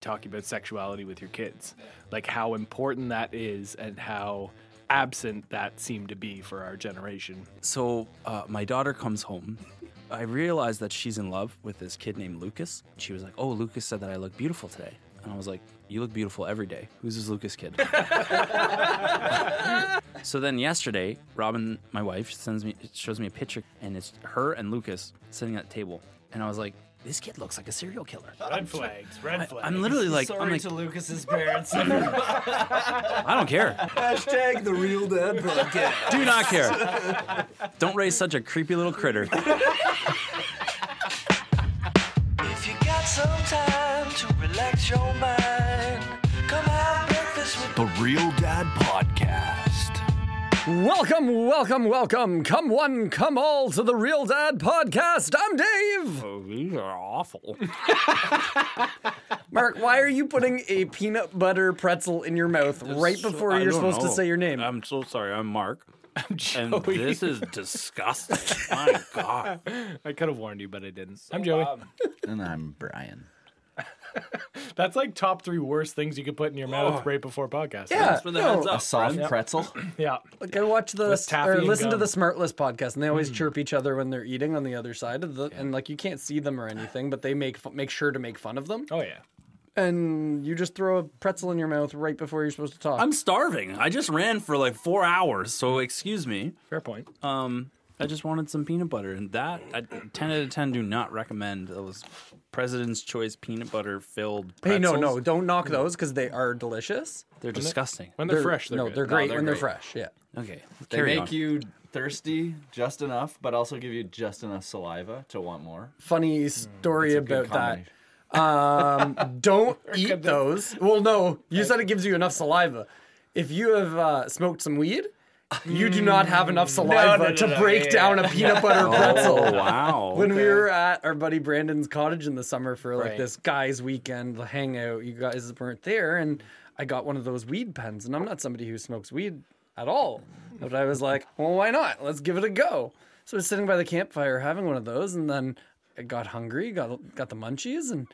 talking about sexuality with your kids, like how important that is and how absent that seemed to be for our generation. So uh, my daughter comes home. I realized that she's in love with this kid named Lucas. She was like, "Oh, Lucas said that I look beautiful today," and I was like, "You look beautiful every day. Who's this Lucas kid?" so then yesterday, Robin, my wife, sends me shows me a picture, and it's her and Lucas sitting at the table, and I was like, "This kid looks like a serial killer." Red flags, red flags. I'm literally like, Sorry I'm like, to Lucas's parents. I don't care. Hashtag the real dad podcast. Do not care. Don't raise such a creepy little critter. If you got some time to relax your mind, come have breakfast with The Real Dad Podcast. Welcome, welcome, welcome. Come one, come all to the Real Dad Podcast. I'm Dave. Oh, these are awful. Mark, why are you putting a peanut butter pretzel in your mouth right before I you're don't supposed to know. say your name? I'm so sorry. I'm Mark. and Joey. this is disgusting. My God. I could have warned you, but I didn't. I'm Joey. Um, and I'm Brian. That's like top three worst things you could put in your mouth right before podcast. yeah, for the no, heads up. A soft Yep. pretzel. yeah. Like I watch the With taffy or and listen to the Smartless podcast, and they always chirp each other when they're eating on the other side of the, and like you can't see them or anything, but they make make sure to make fun of them, Oh yeah. and you just throw a pretzel in your mouth right before you're supposed to talk. I'm starving. I just ran for like four hours, so excuse me. Fair point. Um, I just wanted some peanut butter, and that I, ten out of ten do not recommend those President's Choice peanut butter filled. hey, no, pretzels. no, don't knock those because they are delicious. they're disgusting. When they're, fresh, they're no, good. they're great they're when great. they're fresh. Yeah. Okay, They carry make on. you thirsty just enough, but also give you just enough saliva to want more. Funny story It's a good about that. combination. Um, don't eat those. Well, no, you said it gives you enough saliva. If you have uh, smoked some weed, you do not have enough mm. saliva no, to no, break yeah, down a peanut butter oh, pretzel. Oh wow! When we were at our buddy Brandon's cottage in the summer for like Right. this guys' weekend the hangout, you guys weren't there, and I got one of those weed pens, and I'm not somebody who smokes weed at all, but I was like, well, why not? Let's give it a go. So I was sitting by the campfire having one of those, and then I got hungry, got got the munchies, and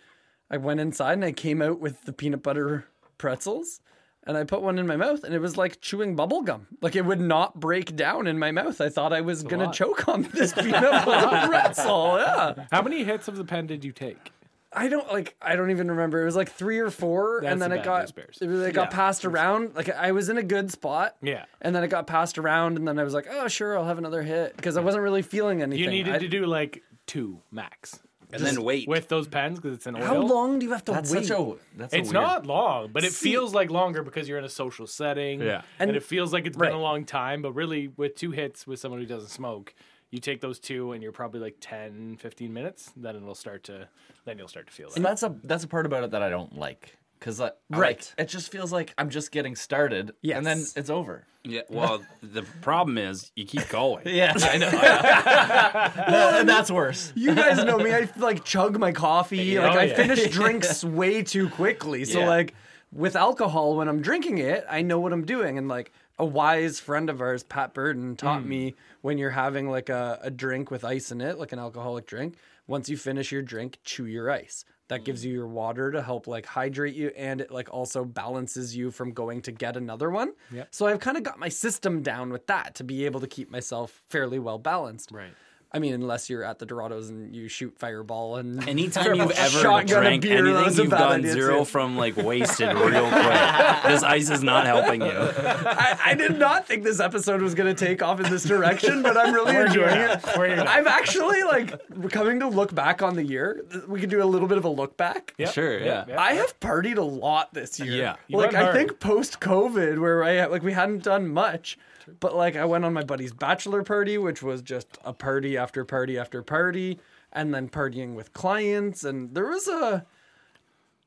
I went inside and I came out with the peanut butter pretzels. And I put one in my mouth, and it was like chewing bubble gum. Like it would not break down in my mouth. I thought I was gonna choke on this peanut butter pretzel. Yeah. How many hits of the pen did you take? I don't like. I don't even remember. It was like three or four, That's and then the it got it, was- it got passed around. Like I was in a good spot. Yeah. And then it got passed around, and then I was like, "Oh, sure, I'll have another hit," because I wasn't really feeling anything. You needed I- to do like two max and then wait. with those pens because it's an oil. How long do you have to That's wait? such a. That's a It's weird- not long, but it feels like longer because you're in a social setting. Yeah. And, And- it feels like it's been a right. long time, but really with two hits with someone who doesn't smoke, you take those two and you're probably like 10, 15 minutes, then it'll start to then you'll start to feel it. And that's a that's a part about it that I don't like because I, I Right. like, it just feels like I'm just getting started, and then it's over. yeah. Well, the problem is you keep going. Yeah, I know. I know. Well, and that's worse. You guys know me. I like chug my coffee. Like Oh, I yeah. finish drinks way too quickly. So Yeah. like with alcohol, when I'm drinking it, I know what I'm doing. And like a wise friend of ours, Pat Burton, taught Mm. me when you're having like a, a drink with ice in it, like an alcoholic drink, once you finish your drink, chew your ice. That gives Mm. you your water to help like hydrate you and it like also balances you from going to get another one. Yep. So I've kind of got my system down with that to be able to keep myself fairly well balanced. Right. I mean, unless you're at the Dorados and you shoot fireball and Anytime you've ever Shotgun drank anything, you've bad gone zero from like wasted real quick. this ice is not helping you. I, I did not think this episode was going to take off in this direction, but I'm really enjoying it. We're here. I'm actually like coming to look back on the year. We could do a little bit of a look back. Yep, Sure, yeah. yep. I have partied a lot this year. Yeah. You like I hard. think post COVID, where I like we hadn't done much, but like I went on my buddy's bachelor party, which was just a party after party after party, and then partying with clients, and there was a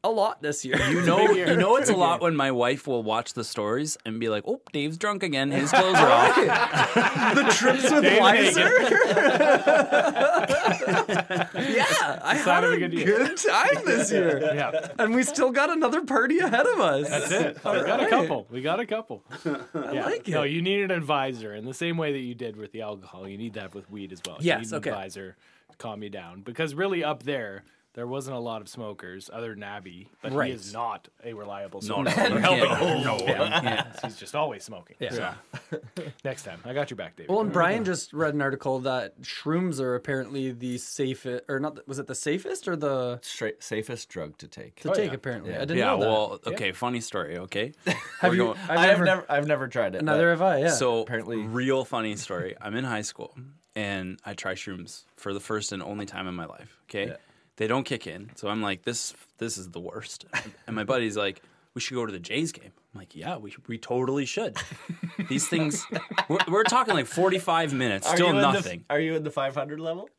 a lot this year. You know, you know, it's a lot when my wife will watch the stories and be like, "Oh, Dave's drunk again. His clothes are off." the trips with Dave Weiser. yeah, I Sign had of a a good, good time this year, Yeah. and we still got another party ahead of us. That's it. we got a couple. We got a couple. yeah. like it. No, you need an advisor in the same way that you did with the alcohol. You need that with weed as well. You Yes, need an okay. advisor to calm you down because really up there, there wasn't a lot of smokers other than Abby, but Right. he is not a reliable smoker. no, you Or can't. her. No, you can't. He's just always smoking. Yeah. So, next time, I got your back, David. Well, and Brian just read an article that shrooms are apparently the safest, or not? Was it the safest or the Straight, safest drug to take. to Oh, take? yeah. Apparently, Yeah. I didn't Yeah, know that. well, okay, funny story, okay? have We're you? going- I've I've never, never, I've never tried it. Neither have I. Yeah. So apparently- real funny story. I'm in high school and I try shrooms for the first and only time in my life. Okay, Yeah. They don't kick in, so I'm like, this this is the worst. And my buddy's like, we should go to the Jays game. I'm like, yeah, we we totally should. These things, we're, we're talking like 45 minutes, Are still you in the- nothing. are you in the 500 level?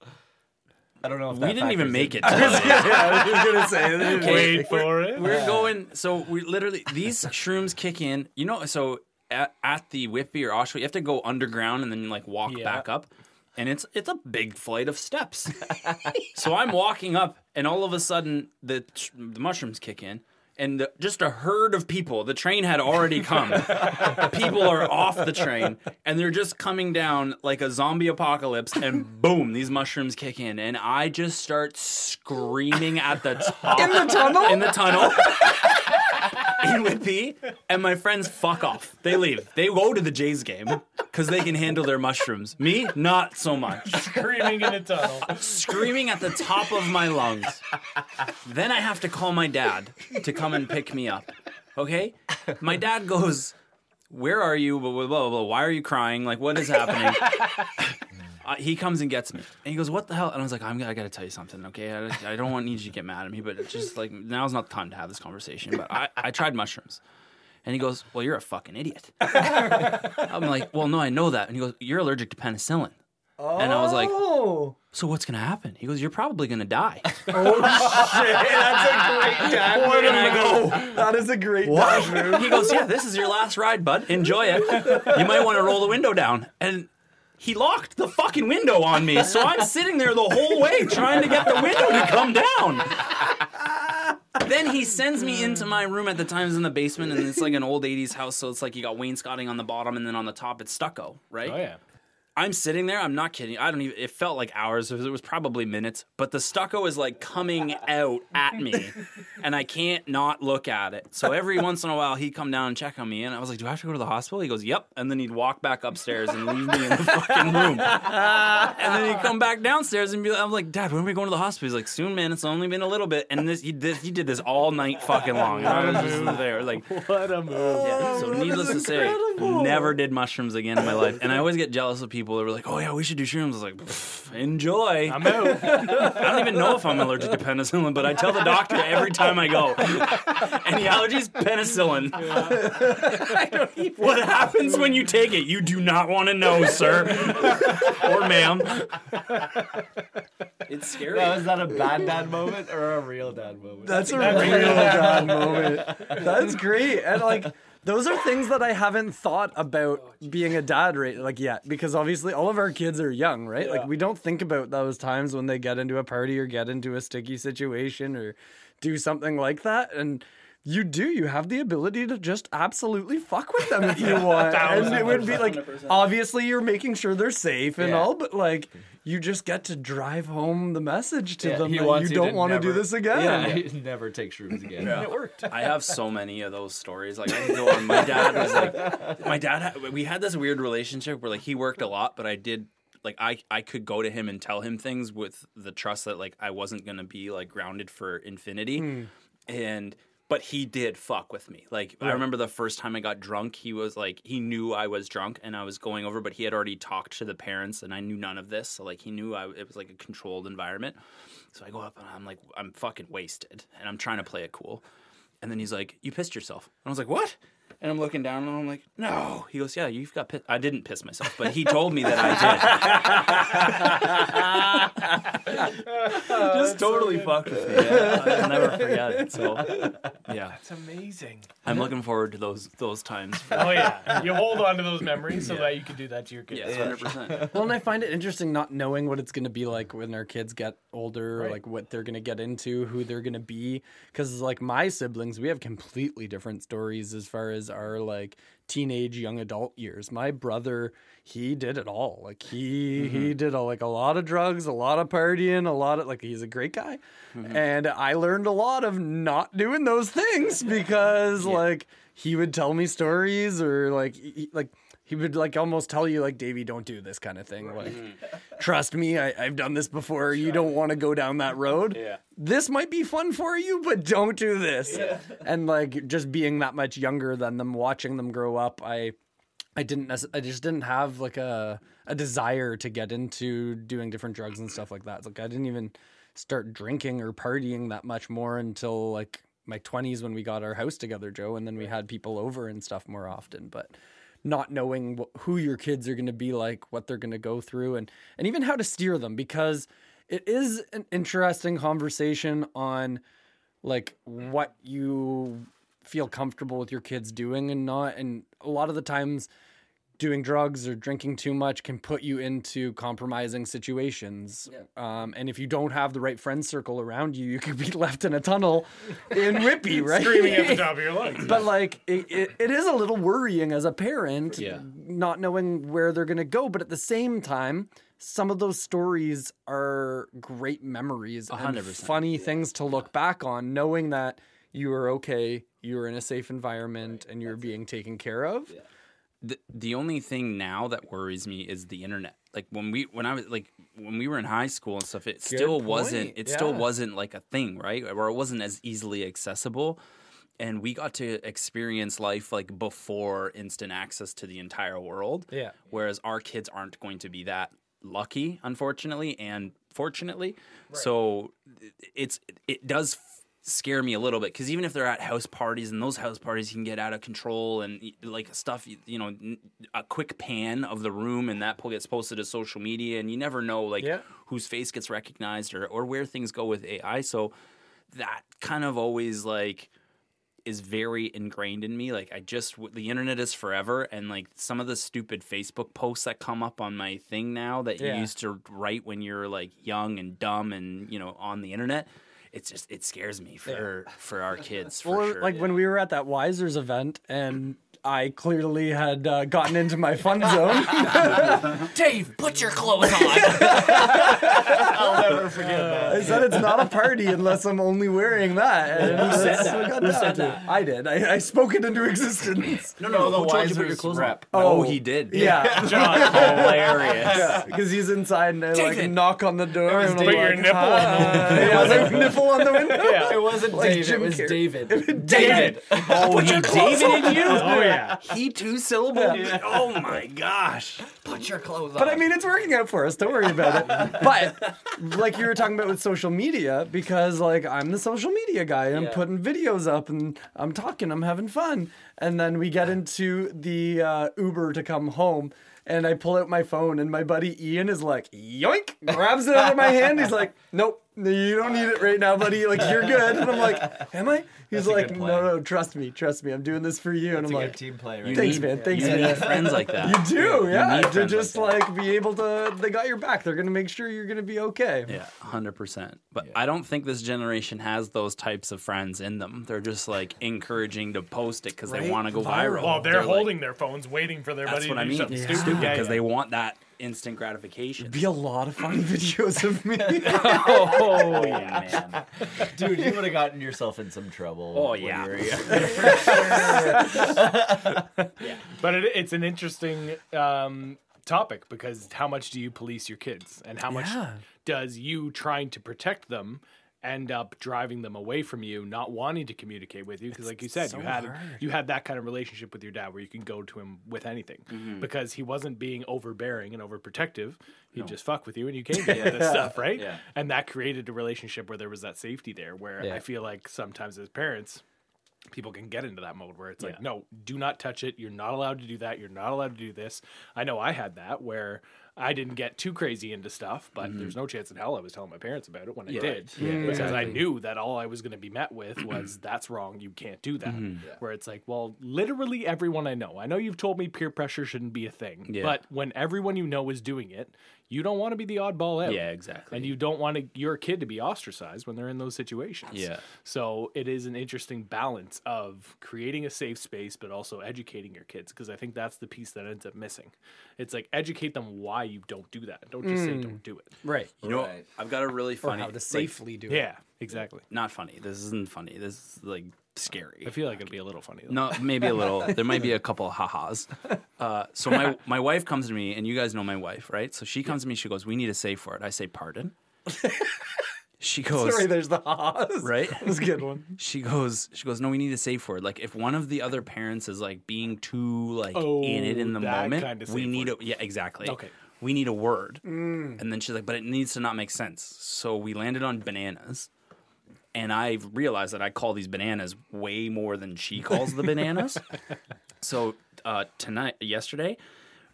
I don't know if we didn't even factors make in. it. to yeah, I was gonna say. Okay, Wait for it. We're going. So we literally these shrooms kick in. You know, so at, at the Whitby or Oshawa, you have to go underground and then like walk Yeah. back up, and it's it's a big flight of steps. so I'm walking up, and all of a sudden the the mushrooms kick in. And the, just a herd of people. The train had already come. The people are off the train, and they're just coming down like a zombie apocalypse. And boom, these mushrooms kick in, and I just start screaming at the top In the tunnel? in the tunnel in Whitby, and my friends fuck off. They leave. They go to the Jays game because they can handle their mushrooms. Me, not so much. Screaming in a tunnel. Screaming at the top of my lungs. Then I have to call my dad to come and pick me up. Okay? My dad goes, Where are you? Blah, blah, blah, blah. Why are you crying? Like, what is happening? He comes and gets me, and he goes, "What the hell?" And I was like, I'm, "I got to tell you something, okay? I, I don't want need you to get mad at me, but it's just like now's not the time to have this conversation." But I, I tried mushrooms, and he goes, "Well, you're a fucking idiot." I'm like, "Well, no, I know that." And he goes, "You're allergic to penicillin," and I was like, oh, "So what's gonna happen?" He goes, "You're probably gonna die." Oh shit, that's a great move. and I go, That is a great move. he goes, "Yeah, this is your last ride, bud. Enjoy it. You might want to roll the window down." And he locked the fucking window on me, so I'm sitting there the whole way trying to get the window to come down. Then he sends me into my room at the times in the basement, and it's like an old '80s house, so it's like you got wainscoting on the bottom, and then on the top it's stucco, right? Oh yeah. I'm sitting there. I'm not kidding. I don't even. It felt like hours. It was, it was probably minutes. But the stucco is like coming out at me, and I can't not look at it. So every once in a while, he'd come down and check on me, and I was like, "Do I have to go to the hospital?" He goes, "Yep." And then he'd walk back upstairs and leave me in the fucking room. And then he'd come back downstairs and be. Like, I'm like, "Dad, when are we going to the hospital?" He's like, "Soon, man. It's only been a little bit." And this he did. He did this all night fucking long. And I was just there like. What a move. Yeah. So needless to say, never did mushrooms again in my life. And I always get jealous of people that were like, "Oh yeah, we should do shrooms." I was like, "Enjoy." I'm out. I don't even know if I'm allergic to penicillin, but I tell the doctor every time I go. Any allergies? Penicillin. what happens when you take it? You do not want to know, sir or ma'am. It's scary. Now, is that a bad dad moment or a real dad moment? That's a real dad moment. That's great. And like those are things that I haven't thought about being a dad right like yet because obviously all of our kids are young, right? Like we don't think about those times when they get into a party or get into a sticky situation or do something like that and you do. You have the ability to just absolutely fuck with them if you want. And it would be like, obviously, you're making sure they're safe and Yeah. all, but like, you just get to drive home the message to Yeah, them that wants you you don't want to do this again. Yeah, he'd never take shrooms again. It worked. I have so many of those stories. Like I can go on. My dad was like, my dad. We had this weird relationship where like he worked a lot, but I did like I I could go to him and tell him things with the trust that like I wasn't gonna be like grounded for infinity, hmm. and. But he did fuck with me. Like I remember the first time I got drunk, he was like he knew I was drunk and I was going over, but he had already talked to the parents and I knew none of this. So like he knew I it was like a controlled environment. So I go up and I'm like I'm fucking wasted and I'm trying to play it cool. And then he's like, "You pissed yourself." And I was like, "What?" And I'm looking down and I'm like, "No." He goes, "Yeah, you've got pissed." I didn't piss myself, but he told me that I did. Just totally fucked with me. Yeah, I'll never forget it. So, yeah, That's amazing. I'm looking forward to those those times. For, Oh yeah. You hold on to those memories so that you can do that to your kids. yes, hundred percent. Well, and I find it interesting not knowing what it's going to be like when our kids get older, Right. like what they're going to get into, who they're going to be. Because, like, my siblings, we have completely different stories as far as are like teenage young adult years. My brother, he did it all. Like he he mm-hmm. did a, like a lot of drugs, a lot of partying, a lot of like he's a great guy. Mm-hmm. And I learned a lot of not doing those things because like he would tell me stories or like he, like he would like almost tell you like Davey don't do this kind of thing like mm-hmm. trust me I, I've done this before. You don't want to go down that road. Yeah. this might be fun for you but don't do this. Yeah. and like just being that much younger than them watching them grow up I I didn't I just didn't have like a a desire to get into doing different drugs and stuff like that. It's like I didn't even start drinking or partying that much more until like my 20s when we got our house together, Joe, and then we had people over and stuff more often, but not knowing wh- who your kids are going to be like, what they're going to go through and and even how to steer them because it is an interesting conversation on like what you feel comfortable with your kids doing and not and a lot of the times doing drugs or drinking too much can put you into compromising situations. Um, and if you don't have the right friend circle around you you could be left in a tunnel in Whitby right? Screaming at the top of your lungs. but like it, it, it is a little worrying as a parent Yeah. not knowing where they're going to go. But at the same time some of those stories are great memories 100%. funny things to look back on knowing that you are okay you are in a safe environment and you're being taken care of the, the only thing now that worries me is the internet. Like when we when I was like when we were in high school and stuff, it still wasn't point, it still wasn't like a thing, right? Or it wasn't as easily accessible. And we got to experience life like before instant access to the entire world. Yeah. Whereas our kids aren't going to be that lucky, unfortunately, and fortunately. So it's it does scare me a little bit because even if they're at house parties and those house parties can get out of control and like stuff, you- know, a quick pan of the room and that gets posted to social media and you never know like Yeah. whose face gets recognized or or where things go with AI. So that kind of always like is very ingrained in me. Like I just the internet is forever, and like some of the stupid Facebook posts that come up on my thing now that Yeah. you used to write when you're like young and dumb and you know on the internet. It's just it scares me for for our kids for Well, sure. like when we were at that Wisers event and I clearly had uh, gotten into my fun zone. Dave, put your clothes on. I'll never forget that. I said it's not a party unless I'm only wearing that. And that's what I got down to. I did. I, I spoke it into existence. no, no, the who told you put your Wisers clothes rep. on? Oh, he did. Yeah. John, hilarious. Because he's inside and I like knock on the door. and I'm Put like, your nipple on "Hi." Yeah, like nipple on the window. It wasn't Like Dave, Jim it was Carrey. David. David. Oh, he David in you? Oh yeah. He two syllable. Oh my gosh. Put your clothes on. But I mean, it's working out for us. Don't worry about it. But like you were talking about with social media, because like I'm the social media guy. I'm Yeah. putting videos up and I'm talking. I'm having fun. And then we get into the uh, Uber to come home. And I pull out my phone, and my buddy Ian is like, yoink, grabs it out of my hand. He's like, nope, you don't need it right now, buddy. Like, you're good. And I'm like, am I? He's That's like, no, no, trust me, trust me. I'm doing this for you. And It's I'm a like, good team play, right? Thanks, need- man. Thanks, you man. need friends like that. You do, yeah. need To just like like, be able to, they got your back. They're gonna make sure you're gonna be okay. Yeah, hundred percent. But I don't think this generation has those types of friends in them. They're just like encouraging to post it because they want to go Viral. viral. Well, they're, like- holding their phones, waiting for their that's buddy what to I do mean. something stupid. stupid Yeah, because yeah. they want that instant gratification. Be a lot of funny videos of me. oh yeah, man. Dude, you would have gotten yourself in some trouble. Oh yeah. you were young. But it, it's an interesting um, topic because how much do you police your kids, and how much Yeah. does you trying to protect them end up driving them away from you, not wanting to communicate with you? Because, like you said, you had you had that kind of relationship with your dad where you can go to him with anything mm-hmm. because he wasn't being overbearing and overprotective. He'd just fuck with you, and you came to him this stuff, right? Yeah. And that created a relationship where there was that safety there. Where Yeah. I feel like sometimes as parents people can get into that mode where it's like, no, do not touch it. You're not allowed to do that. You're not allowed to do this. I know I had that where I didn't get too crazy into stuff, but mm-hmm. there's no chance in hell I was telling my parents about it when I Yeah. did. Yeah, because I knew that all I was going to be met with was that's wrong, you can't do that. Mm-hmm. Where it's like, well, literally everyone I know. I know you've told me peer pressure shouldn't be a thing, Yeah. but when everyone you know is doing it, you don't want to be the oddball out. Yeah, exactly. And you don't want to, your kid to be ostracized when they're in those situations. Yeah. So it is an interesting balance of creating a safe space, but also educating your kids because I think that's the piece that ends up missing. It's like educate them why you don't do that. Don't just say hmm. don't do it. Right. You know, Right. I've got a really Or funny, how to like, safely do it. Yeah, exactly. not funny. This isn't funny. This is like scary. I feel like it'd be a little funny. Though. No, maybe a little. There might be a couple of ha-has. Uh, so my my wife comes to me, and you guys know my wife, right? So she comes to me. She goes, "We need a safe word." I say, "Pardon." She goes, Sorry, there's the ha-has." right? That's a good one. She goes, she goes, no, we need a safe word. Like if one of the other parents is like being too like Oh, in it in the moment, kind of we need word. a yeah, exactly. Okay. We need a word. And then she's like, but it needs to not make sense. So we landed on bananas. And I realized that I call these bananas way more than she calls the bananas. so uh, tonight, yesterday,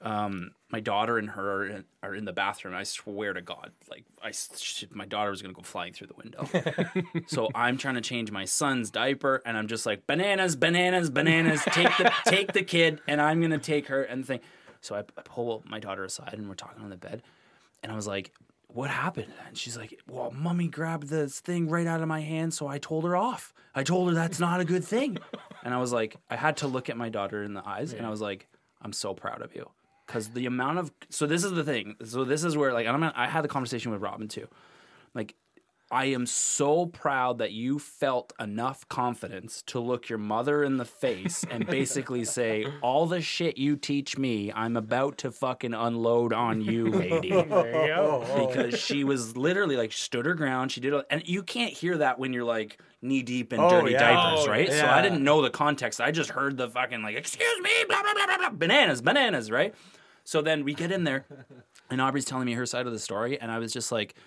um, my daughter and her are in, the bathroom. I swear to God, like I, shit, my daughter was gonna go flying through the window. so I'm trying to change my son's diaper, and I'm just like bananas, bananas, bananas. Take the take the kid, and I'm gonna take her and the thing. So I, I pull my daughter aside, and we're talking on the bed, and I was like. What happened? And she's like, Well, mommy grabbed this thing right out of my hand, so I told her off. I told her that's not a good thing. And I was like, I had to look at my daughter in the eyes, and I was like, I'm so proud of you because the amount of so this is the thing so this is where like I'm gonna, I had the conversation with Robin too like I am so proud that you felt enough confidence to look your mother in the face and basically say all the shit you teach me I'm about to fucking unload on you lady There you go. because she was literally like stood her ground. She did, all- and you can't hear that when you're like knee deep in Oh, dirty yeah. diapers, Oh, right? So. I didn't know the context. I just heard the fucking like, excuse me, blah blah blah blah blah, bananas, bananas, right? So then we get in there, and Aubrey's telling me her side of the story, and I was just like, "B-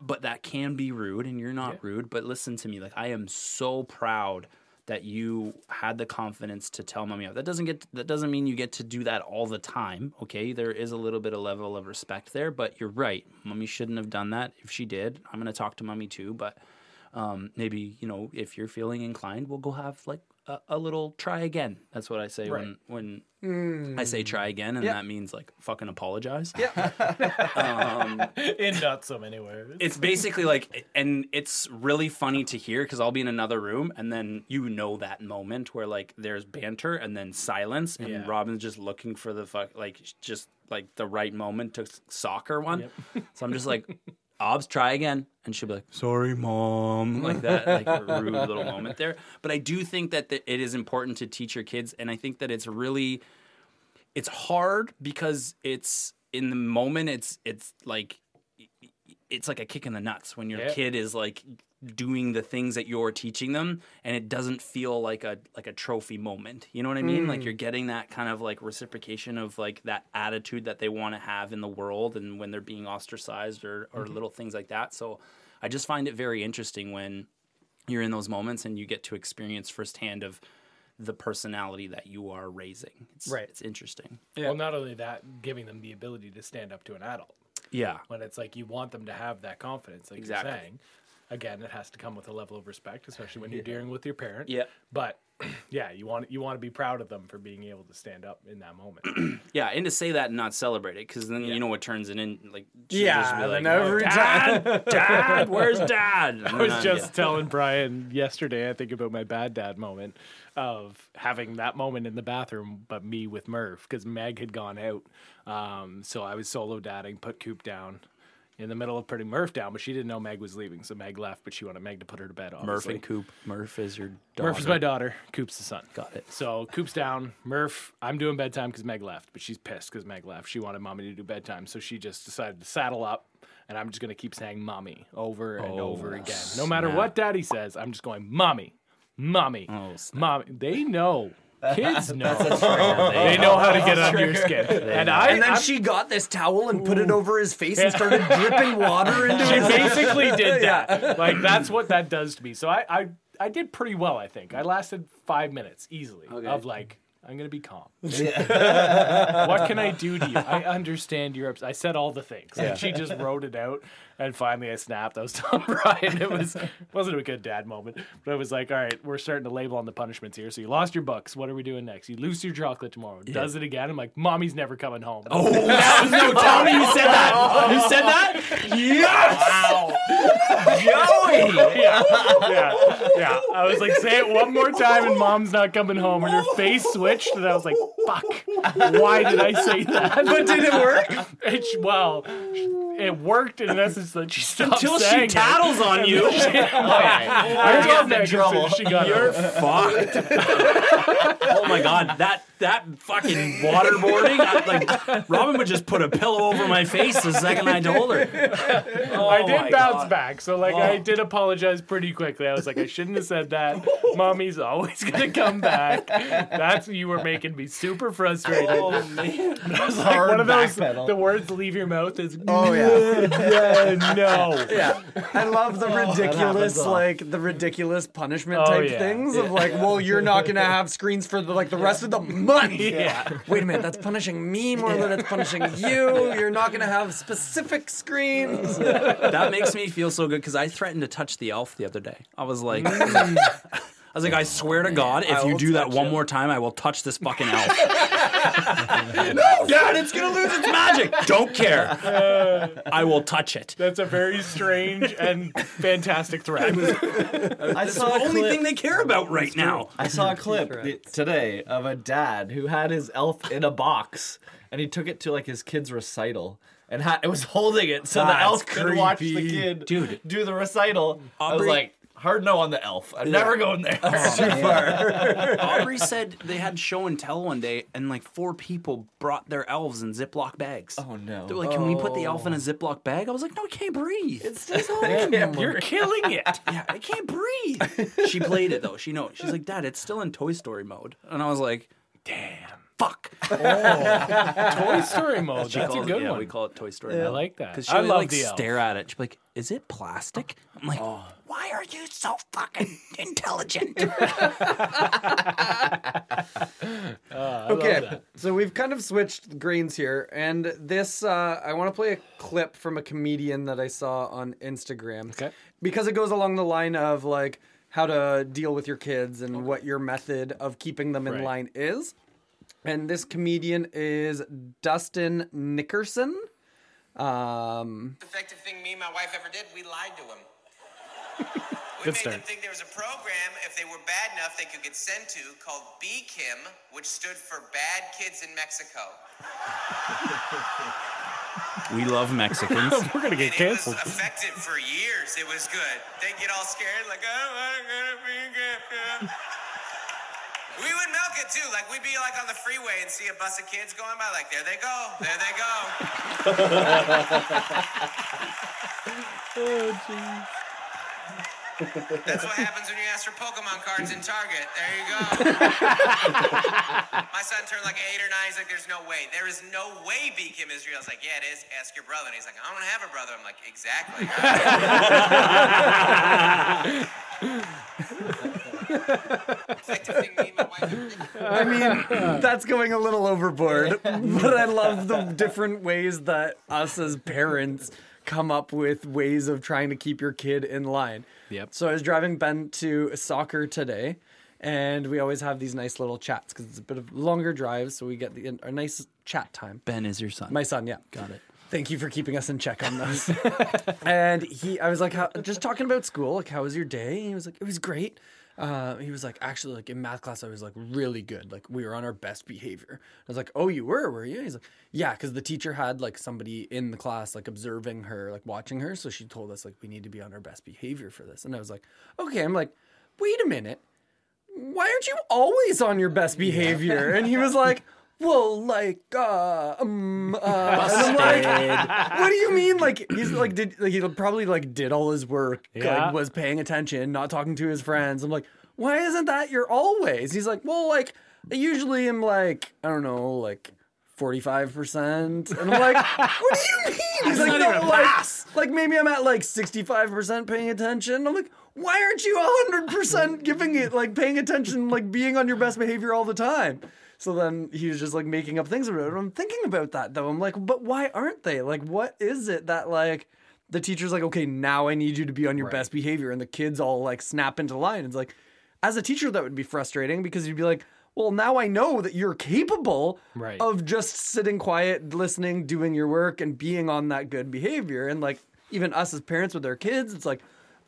but that can be rude, and you're not rude. But listen to me, like I am so proud that you had the confidence to tell mommy off. That doesn't get that doesn't mean you get to do that all the time. Okay, there is a little bit of level of respect there, but you're right. Mommy shouldn't have done that. If she did, I'm gonna talk to mommy too. But um, maybe you know if you're feeling inclined, we'll go have like a, a little try again. That's what I say when when hmm. I say try again, and Yeah. that means like fucking apologize. yeah um, in not so many words. it's basically like and it's really funny to hear because i'll be in another room and then you know that moment where like there's banter and then silence and Yeah. robin's just looking for the fuck like just like the right moment to sock her one so i'm just like Obs, try again. And she'll be like, sorry, mom. Like that, like a rude little moment there. But I do think that th- it is important to teach your kids. And I think that it's really, it's hard because it's in the moment, it's, it's like, it's like a kick in the nuts when your Yeah. kid is like doing the things that you're teaching them and it doesn't feel like a like a trophy moment. You know what i mean? Like mm. you're getting that kind of like reciprocation of like that attitude that they want to have in the world and when they're being ostracized or or mm-hmm. little things like that. So i just find it very interesting when you're in those moments and you get to experience firsthand of the personality that you are raising. It's, Right. it's interesting. Well, not only that, giving them the ability to stand up to an adult. Yeah When it's like you want them to have that confidence, like Exactly. you're saying. Again, it has to come with a level of respect, especially when you're dealing with your parent. Yeah. But yeah, you want you want to be proud of them for being able to stand up in that moment. Yeah, and to say that and not celebrate it, because then you know what turns it in. Like, Yeah, just be then like, every Dad, Dad, where's Dad? I was just telling Brian yesterday, I think about my bad dad moment of having that moment in the bathroom, but me with Murph because Meg had gone out. Um, so I was solo dadding, put Coop down in the middle of putting Murph down, but she didn't know Meg was leaving. So Meg left, but she wanted Meg to put her to bed. Murph Obviously. and Coop. Murph is your daughter. Murph is my daughter. Coop's the son. Got it. So Coop's down. Murph, I'm doing bedtime because Meg left, but she's pissed because Meg left. She wanted mommy to do bedtime, so she just decided to saddle up, and I'm just gonna keep saying mommy over and Oh, over again. No matter snap. what daddy says, I'm just going mommy, mommy, Oh, snap. mommy. They know. Kids know. they know how to get under your skin. And I, And then I'm- she got this towel and put it over his face and started dripping water into she his basically did that. Like that's what that does to me. So I, I I did pretty well, I think. I lasted five minutes easily of like I'm gonna be calm. what can I do to you? I understand your. I said all the things, and she just wrote it out. And finally, I snapped. I was telling Brian it was wasn't a good dad moment, but I was like, all right, we're starting to label on the punishments here. So you lost your books. What are we doing next? You lose your chocolate tomorrow. Does it again? I'm like, mommy's never coming home. Oh, that was no Tony. You said that. You said that. Yes. Wow. Joey. yeah, yeah, yeah. I was like, say it one more time, and mom's not coming home. And her face switched, and I was like, fuck. Why did I say that? But did it work? It, well, it worked in essence that she stopped Until she saying it. tattles on you. I told Meg as soon she got You're home. fucked. oh my god, that that fucking waterboarding. I, like Robin would just put a pillow over my face the second I told her. Oh I my did bounce God. back, so like I oh. did apologize pretty quickly. I was like, I shouldn't have said that. Mommy's always gonna come back. That's you were making me super frustrated. Oh man. I was like, Hard one of those backpedal. the words leave your mouth is Oh yeah. no. Yeah, I love the ridiculous, happens like the ridiculous punishment Oh, type yeah. things of like, well, you're not gonna have screens for the like the rest of the month. Yeah. Wait a minute, that's punishing me more than it's punishing you. You're not gonna have specific screens. That makes me feel so good because I threatened to touch the elf the other day. I was like, Mm. I was like, I swear to God, if you do that one it. more time, I will touch this fucking elf. no, Dad, it's gonna lose its magic. Don't care. I will touch it. That's a very strange and fantastic threat. I It's saw the a only clip- thing they care about right now. I saw a clip Correct. today of a dad who had his elf in a box and he took it to like his kid's recital and ha- it was holding it so the That's elf could watch the creepy. kid Dude. do the recital. I was Aubrey- like, hard no on the elf. I'm never going there. too far. Aubrey said they had show and tell one day, and like four people brought their elves in Ziploc bags. Oh no. They're like, can we put the elf in a oh. Ziploc bag? I was like, no, I can't breathe. It's just You're killing it. yeah, I can't breathe. she played it though. She knows. She's like, Dad, it's still in Toy Story mode, and I was like, Damn. fuck. Toy Story mode. She That's a calls good it, yeah, one. we call it Toy Story. I mode. like that. Because she I would love like the elf. stare at it. She'd be like, "Is it plastic?" I'm like, "Why are you so fucking intelligent?" okay, so we've kind of switched greens here, and this uh, I want to play a clip from a comedian that I saw on Instagram. Okay. because it goes along the line of like how to deal with your kids and what your method of keeping them in Right. line is. And this comedian is Dustin Nickerson. Um, effective thing me and my wife ever did, we lied to him. We Good made start. them think there was a program, if they were bad enough, they could get sent to called BKIM, which stood for Bad Kids in Mexico. we love Mexicans. We're gonna get And canceled. It was effective for years. It was good. They get all scared, like, oh, I don't want to go to BKIM. We would milk it too. Like we'd be like on the freeway and see a bus of kids going by. Like there they go, there they go. Oh, That's what happens when you ask for Pokemon cards in Target. There you go. My son turned like eight or nine. He's like, "There's no way. There is no way BKIM is real." I was like, "Yeah, it is. Ask your brother." And he's like, "I don't have a brother." I'm like, "Exactly." Effective thing me and my wife. I mean, that's going a little overboard, but I love the different ways that us as parents come up with ways of trying to keep your kid in line. Yep. So I was driving Ben to soccer today, and we always have these nice little chats because it's a bit of longer drive, so we get the, a nice chat time. ben is your son. My son, yeah. Got it. Thank you for keeping us in check on this. and he, I was like, how, just talking about school, like, how was your day? And he was like, it was great. Uh, he was like, actually, like in math class, I was like really good. Like we were on our best behavior. I was like, oh, you were, were you? He's like, yeah, because the teacher had like somebody in the class like observing her, like watching her. So she told us like we need to be on our best behavior for this. And I was like, okay. I'm like, wait a minute why aren't you always on your best behavior? And he was like, well, like, uh, um, uh, and I'm like, what do you mean? Like, he's like, did like, he probably like did all his work, Yeah. like, was paying attention, not talking to his friends. I'm like, why isn't that your always? He's like, well, like, I usually am like, I don't know, like. 45% and I'm like what do you mean he's like no like pass. like maybe I'm at like 65% paying attention I'm like why aren't you 100% giving it, like paying attention, like being on your best behavior all the time? So then he was just like making up things about it. I'm thinking about that though. I'm like, but why aren't they? Like, what is it that like the teacher's like, okay, now I need you to be on your best behavior, and the kids all like snap into line. It's like, as a teacher, that would be frustrating because you'd be like, well, now I know that you're capable Right. of just sitting quiet, listening, doing your work, and being on that good behavior. And like, even us as parents with our kids, it's like,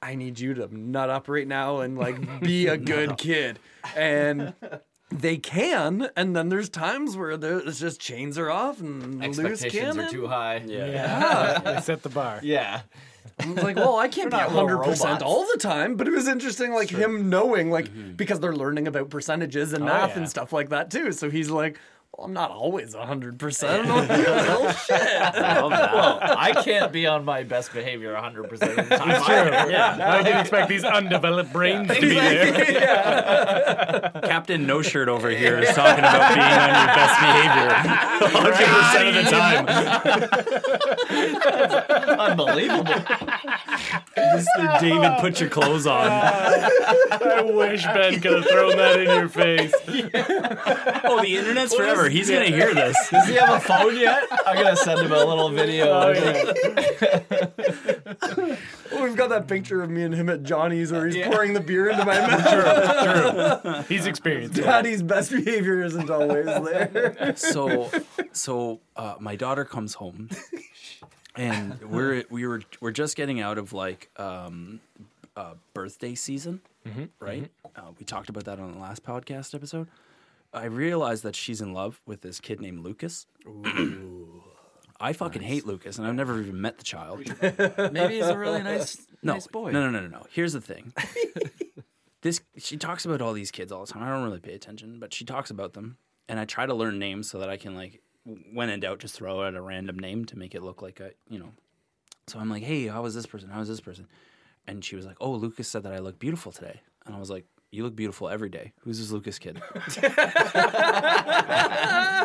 I need you to nut up right now and like be a good kid. And they can, and then there's times where there- it's just chains are off and loose Expectations cannon. are too high. Yeah. they set the bar. Yeah. It's like, well, I can't be They're not little hundred percent robots. all the time, but it was interesting, like him knowing, like mm-hmm. because they're learning about percentages and oh, math yeah. and stuff like that too. So he's like, well, I'm not always hundred percent. Well, shit. Well, I can't be on my best behavior 100% of the time. It's true. either. Yeah. I didn't expect these undeveloped brains to be there. Captain No Shirt over here is talking about being on your best behavior 100% of the time. Unbelievable. Mr. David, put your clothes on. I wish Ben could have thrown that in your face. Oh, the internet's forever. He's going to hear this. Does he have a phone yet? I'm going to send him a little video. Oh, of yeah. We've got that picture of me and him at Johnny's where he's Yeah. pouring the beer into my mouth. True, true. He's experienced. it. Daddy's best behavior isn't always there. so so uh, my daughter comes home and we're we were we're just getting out of like um uh birthday season right Uh, we talked about that on the last podcast episode i realized that she's in love with this kid named lucas I fucking hate Lucas, and I've never even met the child. Maybe he's a really nice, No, nice boy. no, no, no, no, no. Here's the thing. this she talks about all these kids all the time. I don't really pay attention, but she talks about them, and I try to learn names so that I can like, when in doubt, just throw out a random name to make it look like a you know. So I'm like, hey, how was this person? How was this person? And she was like, oh, Lucas said that I look beautiful today, and I was like. You look beautiful every day. Who's this Lucas kid?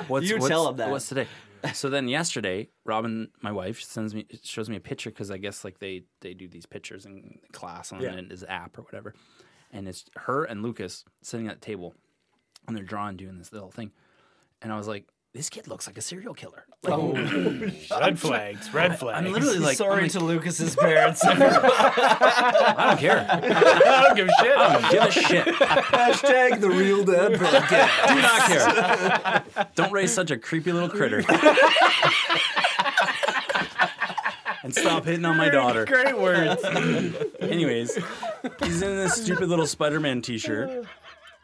what's, You what's, tell him that. What's today? So then yesterday, Robin, my wife, sends me shows me a picture because I guess like they they do these pictures in class on Yeah. this app or whatever, and it's her and Lucas sitting at the table, and they're drawing doing this little thing, and I was like, this kid looks like a serial killer. Oh, like, Red flags. Red flags. I'm literally like, Sorry like, to Lucas's parents. I don't care. I don't give a shit. I don't give a shit. Hashtag the real dad podcast. Do not care. Don't raise such a creepy little critter. and stop hitting on my daughter. Great words. Anyways, he's in this stupid little Spider-Man t-shirt.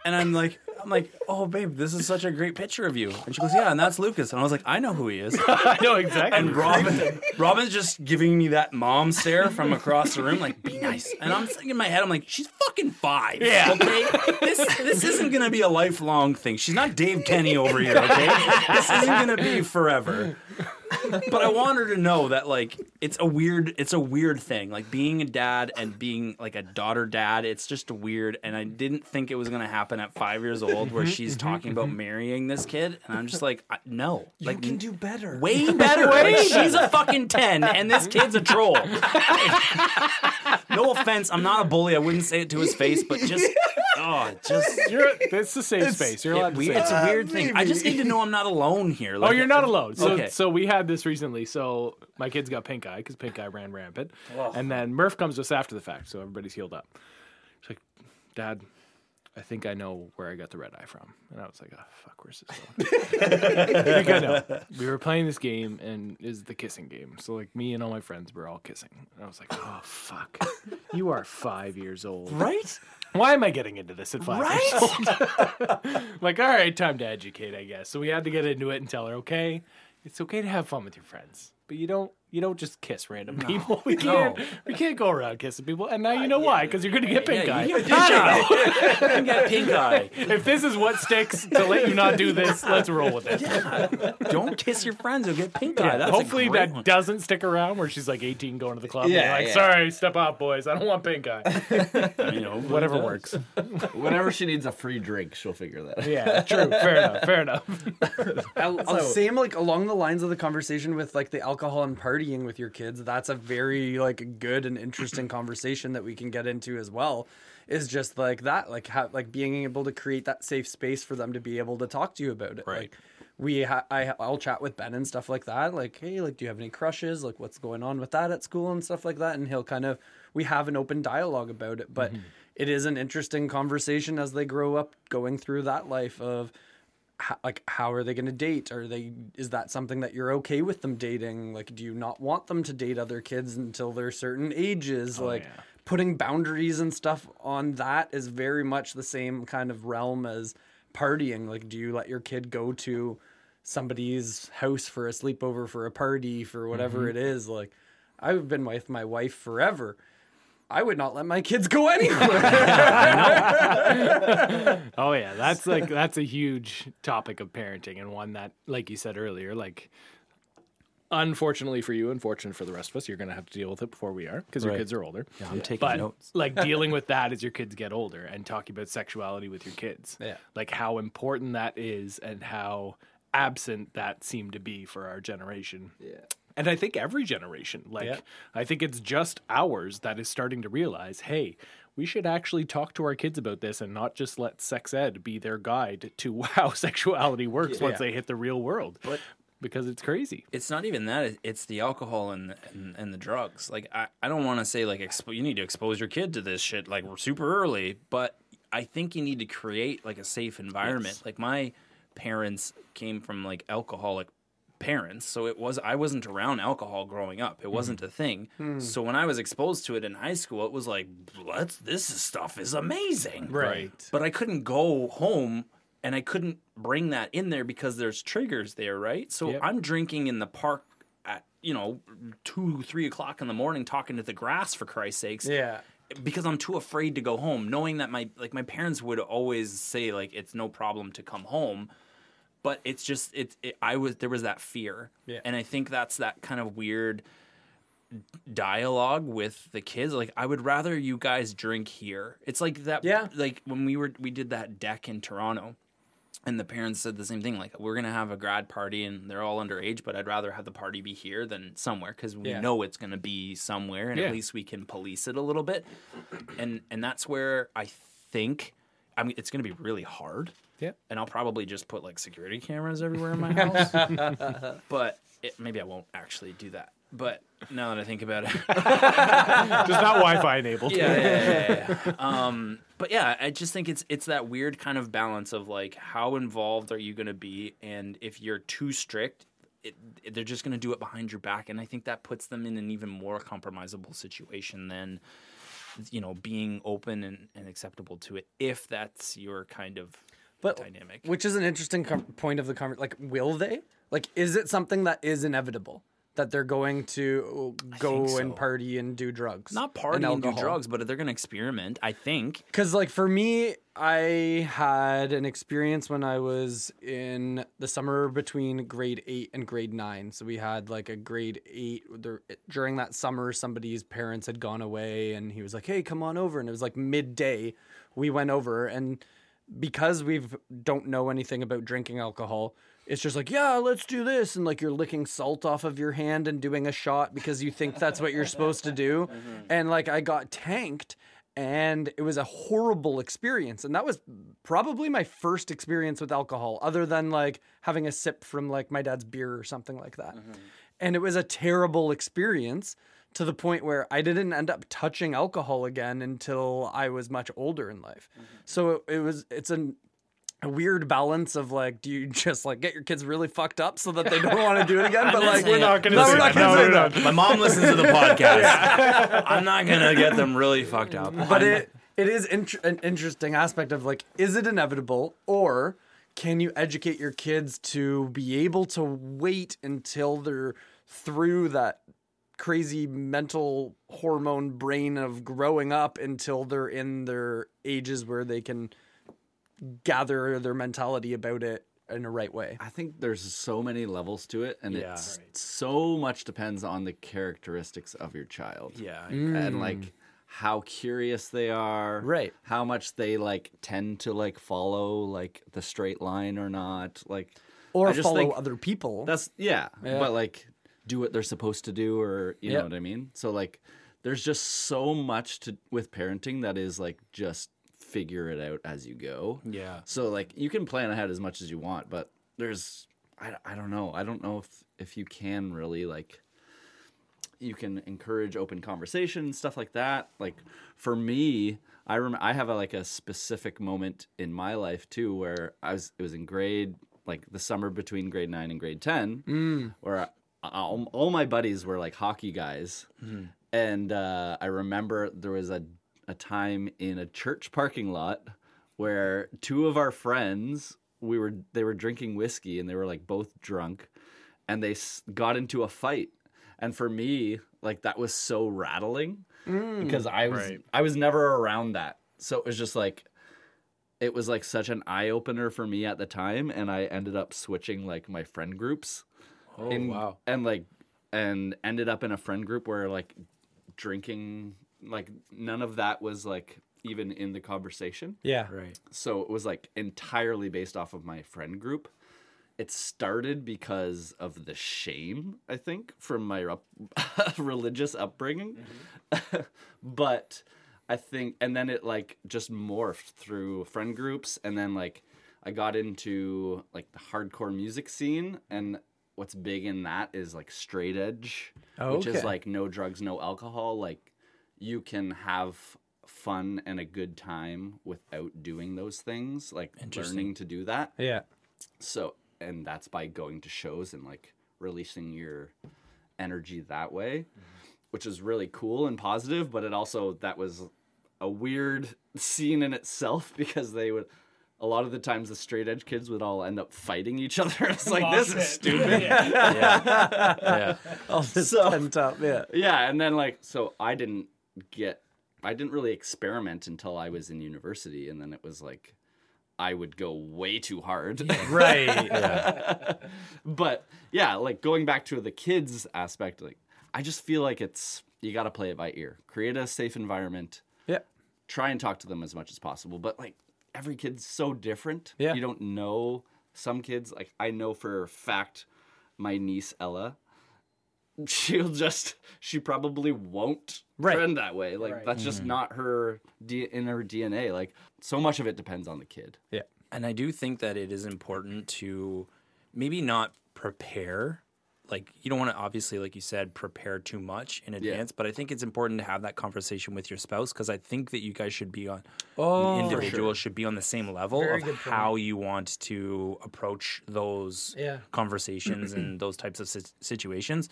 And I'm like, I'm like, oh babe, this is such a great picture of you. And she goes, yeah, and that's Lucas. And I was like, I know who he is. I know exactly. And Robin, Robin's just giving me that mom stare from across the room, like, be nice. And I'm thinking in my head, I'm like, she's fucking five. Yeah. Okay. This this isn't gonna be a lifelong thing. She's not Dave Kenny over here. Okay. This isn't gonna be forever. But I want her to know that like it's a weird it's a weird thing. Like being a dad and being like a daughter dad, it's just weird. And I didn't think it was gonna happen at five years old where mm-hmm, she's mm-hmm, talking about mm-hmm. marrying this kid. And I'm just like, I, no. Like You can do better. way better. like she's a fucking ten, and this kid's a troll. no offense, I'm not a bully. I wouldn't say it to his face, but just oh, just You're, it's a safe space. You're allowed it to weird, say it's that. a weird thing. I just need to know I'm not alone here. Oh, Like, you're not uh, alone. So, Okay. so we had this recently. So my kids got pink eye because pink eye ran rampant, oh. and then Murph comes just after the fact. So everybody's healed up. She's like, "Dad, I think I know where I got the red eye from." And I was like, "Oh fuck, where's this going?" I think I know. We were playing this game, and is the kissing game. So like me and all my friends were all kissing. And I was like, "Oh fuck, you are five years old, right. why am I getting into this at five years old? like, all right, time to educate, I guess. So we had to get into it and tell her, okay, it's okay to have fun with your friends, but you don't you don't just kiss random people. We can't we can't go around kissing people. And now you know why, because you're gonna get pink Yeah, eye. you get pink eye. You get pink eye. if this is what sticks to let you not do this, let's roll with it. Yeah. Don't kiss your friends; you'll get pink eye. That's Hopefully that one. doesn't stick around where she's like 18 going to the club. Yeah, Yeah, like, yeah. sorry, step out, boys. I don't want pink eye. You know, Whatever works. Whenever she needs a free drink, she'll figure that out. Yeah, true. Fair enough. Fair enough. I'll, I'll same like along the lines of the conversation with like the alcohol and party partying with your kids, that's a very like good and interesting conversation that we can get into as well. Is just like that, like how, like being able to create that safe space for them to be able to talk to you about it. Right. Like we, ha- I, I'll chat with Ben and stuff like that. Like, hey, like, do you have any crushes? Like, what's going on with that at school and stuff like that? And he'll kind of, we have an open dialogue about it. But mm-hmm. it is an interesting conversation as they grow up, going through that life of how, like how are they going to date? Are they is that something that you're okay with them dating? Like do you not want them to date other kids until they're certain ages? Oh, like yeah. putting boundaries and stuff on that is very much the same kind of realm as partying. Like do you let your kid go to somebody's house for a sleepover for a party for whatever mm-hmm. it is? Like i've been with my wife forever i would not let my kids go anywhere Oh yeah, that's like that's a huge topic of parenting and one that, like you said earlier, like unfortunately for you, unfortunate for the rest of us, you're gonna have to deal with it before we are because your kids are older. Yeah, I'm taking But notes. like dealing with that as your kids get older and talking about sexuality with your kids, Yeah. like how important that is and how absent that seemed to be for our generation. Yeah. And I think every generation, like Yeah. I think it's just ours that is starting to realize, hey, we should actually talk to our kids about this and not just let sex ed be their guide to how sexuality works once they hit the real world. But- because it's crazy. It's not even that. It's the alcohol and the, and, and the drugs. Like I, I don't want to say like expo- you need to expose your kid to this shit like super early, but I think you need to create like a safe environment. Like my parents came from like alcoholic parents, so it was I wasn't around alcohol growing up. It wasn't mm. a thing. Hmm. So when I was exposed to it in high school, it was like, let's this stuff is amazing. Right. But I couldn't go home and I couldn't bring that in there because there's triggers there, right? So Yep. I'm drinking in the park at, you know, two, three o'clock in the morning talking to the grass for Christ's sakes. yeah Because I'm too afraid to go home, knowing that my like my parents would always say like it's no problem to come home. But it's just it's it, I was there was that fear. Yeah. And I think that's that kind of weird dialogue with the kids like i would rather you guys drink here it's like that Yeah. like when we were we did that deck in toronto and the parents said the same thing like we're gonna have a grad party and they're all underage but i'd rather have the party be here than somewhere because we Yeah. know it's gonna be somewhere and Yeah. at least we can police it a little bit and and that's where i think i mean it's gonna be really hard Yeah. and i'll probably just put like security cameras everywhere in my house but it, maybe i won't actually do that but now that i think about it Just not Wi-Fi enabled. yeah, yeah, yeah, yeah. um, but yeah, I just think it's it's that weird kind of balance of like how involved are you going to be, and if you're too strict, it, it- they're just going to do it behind your back, and I think that puts them in an even more compromisable situation than you know being open and, and acceptable to it if that's your kind of but dynamic. which is an interesting com- point of the conversation. Like, will they? Like, is it something that is inevitable that they're going to go think and party and do drugs? Not party and do drugs, but they're going to experiment. I think. Because, like, for me, I had an experience when I was in the summer between grade eight and grade nine. So we had like a grade eight. There, during that summer, somebody's parents had gone away, and he was like, "Hey, come on over." And it was like midday. We went over, and because we don't know anything about drinking alcohol, it's just like, yeah, let's do this. And like you're licking salt off of your hand and doing a shot because you think that's what you're supposed to do. Mm-hmm. And like I got tanked and it was a horrible experience. And that was probably my first experience with alcohol, other than like having a sip from like my dad's beer or something like that. Mm-hmm. And it was a terrible experience to the point where I didn't end up touching alcohol again until I was much older in life. Mm-hmm. So it, it was it's an a weird balance of like, do you just like get your kids really fucked up so that they don't want to do it again? But like, We're not gonna no, say we're not gonna No, say we're that. My mom listens to the podcast. I'm not gonna get them really fucked up. But it it is int- an interesting aspect of like, is it inevitable or can you educate your kids to be able to wait until they're through that crazy mental hormone brain of growing up until they're in their ages where they can gather their mentality about it in a right way. I think there's so many levels to it, and Yeah. it's so much depends on the characteristics of your child. yeah, mm. and like how curious they are, Right. How much they like tend to like follow like the straight line or not, like Or I just follow think other people. That's yeah, Yeah. but like do what they're supposed to do or you Yep. know what I mean? So like there's just so much to with parenting that is like just figure it out as you go. Yeah. So like you can plan ahead as much as you want, but there's I, I don't know. I don't know if if you can really like you can encourage open conversation stuff like that. Like for me, I rem- I have a, like a specific moment in my life too where I was it was in grade like the summer between grade 9 and grade 10 mm. where I, all, all my buddies were like hockey guys. And uh, I remember there was a a time in a church parking lot where two of our friends we were they were drinking whiskey and they were like both drunk and they s- got into a fight. And for me like that was so rattling because i was Right. i was never around that. So it was just like it was like such an eye opener for me at the time and i ended up switching like my friend groups Oh in- wow. and like and ended up in a friend group where like drinking like none of that was like even in the conversation Yeah. Right. so it was like entirely based off of my friend group it started because of the shame i think from my up- religious upbringing mm-hmm. but i think and then it like just morphed through friend groups and then like i got into like the hardcore music scene and what's big in that is like straight edge Oh, which is like no drugs no alcohol. Like you can have fun and a good time without doing those things like learning to do that. Yeah. so and that's by going to shows and like releasing your energy that way mm-hmm. which is really cool and positive but it also that was a weird scene in itself because they would a lot of the times the straight edge kids would all end up fighting each other it's like this is stupid Yeah. yeah. All this So- pent up. Yeah. yeah and then like so i didn't get i didn't really experiment until i was in university and then it was like i would go way too hard Right. Yeah. but yeah like going back to the kids aspect like i just feel like it's you got to play it by ear create a safe environment Yeah. try and talk to them as much as possible but like every kid's so different Yeah. you don't know some kids like i know for a fact my niece ella she'll just she probably won't Right. trend that way like that's just mm-hmm. not her D- in her dna like so much of it depends on the kid Yeah. And I do think that it is important to maybe not prepare. Like you don't want to obviously, like you said, prepare too much in advance. But I think it's important to have that conversation with your spouse because I think that you guys should be on Oh, individuals should be on the same level Very of point. how you want to approach those Yeah. conversations and those types of situations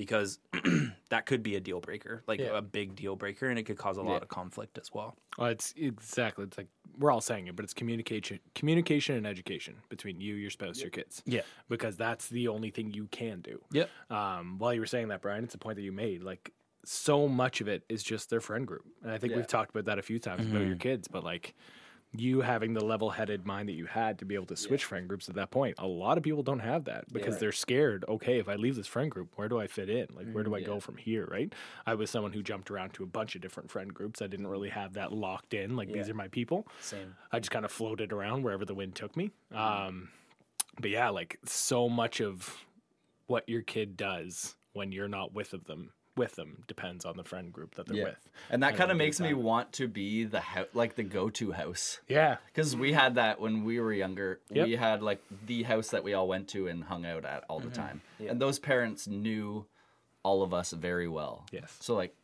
because that could be a deal breaker, like Yeah. a big deal breaker, and it could cause a lot of conflict as well. Well, it's exactly. It's like we're all saying it, but it's communication, communication and education between you, your spouse, your kids. Yeah. because that's the only thing you can do. Yep. Um, while you were saying that, Brian, it's a point that you made. Like so much of it is just their friend group, and I think we've talked about that a few times about your kids. But like you having the level-headed mind that you had to be able to switch friend groups at that point, a lot of people don't have that because they're scared. Okay, if I leave this friend group, where do I fit in? Like where do mm, I go from here? Right? I was someone who jumped around to a bunch of different friend groups. I didn't really mm. have that locked in. Like these are my people. Same. I just kind of floated around wherever the wind took me. Mm. Um, but yeah, like so much of what your kid does when you're not with of them with them depends on the friend group that they're with. and that kind of makes me that. want to be the house like the go-to house Yeah, Because we had that when we were younger. Yep. We had like the house that we all went to and hung out at all the mm-hmm. time. And those parents knew all of us very well. Yes. So like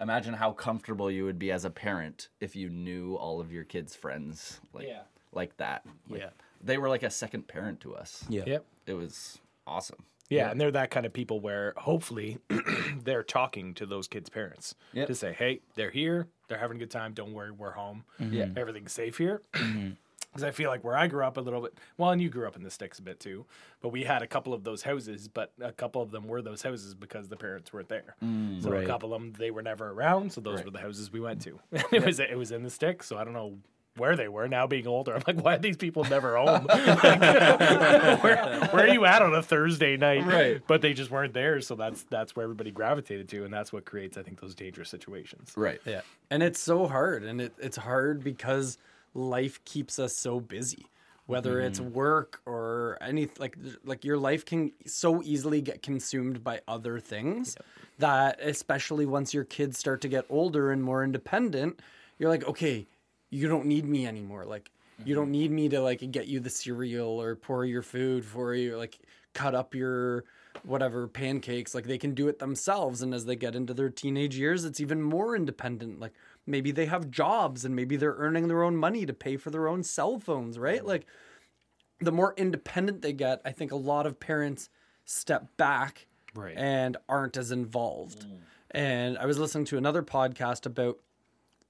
imagine how comfortable you would be as a parent if you knew all of your kids' friends like Yeah. like that. Like, Yeah. They were like a second parent to us. Yeah. yep. It was awesome. Yeah, and they're that kind of people where hopefully they're talking to those kids' parents Yep. to say, "Hey, they're here. They're having a good time. Don't worry, we're home. Mm-hmm. Yeah. Everything's safe here." Mm-hmm. Because I feel like where I grew up a little bit, well, and you grew up in the sticks a bit too, but we had a couple of those houses, but a couple of them were those houses because the parents weren't there. Mm. so Right. a couple of them they were never around, so those were the houses we went to. it was it was in the sticks, so I don't know where they were now being older. I'm like, why are these people never home? Like, where, where are you at on a Thursday night? Right. But they just weren't there, so that's that's where everybody gravitated to, and that's what creates, I think, those dangerous situations. Right. Yeah. And it's so hard. And it, it's hard because life keeps us so busy. whether mm-hmm. it's work or any like like your life can so easily get consumed by other things that especially once your kids start to get older and more independent you're like okay you don't need me anymore. Like you don't mm-hmm. need me to like get you the cereal or pour your food for you like cut up your whatever pancakes. Like they can do it themselves and as they get into their teenage years it's even more independent. Like maybe they have jobs and maybe they're earning their own money to pay for their own cell phones right? Mm-hmm. Like the more independent they get i think a lot of parents step back Right. and aren't as involved. Mm. And i was listening to another podcast about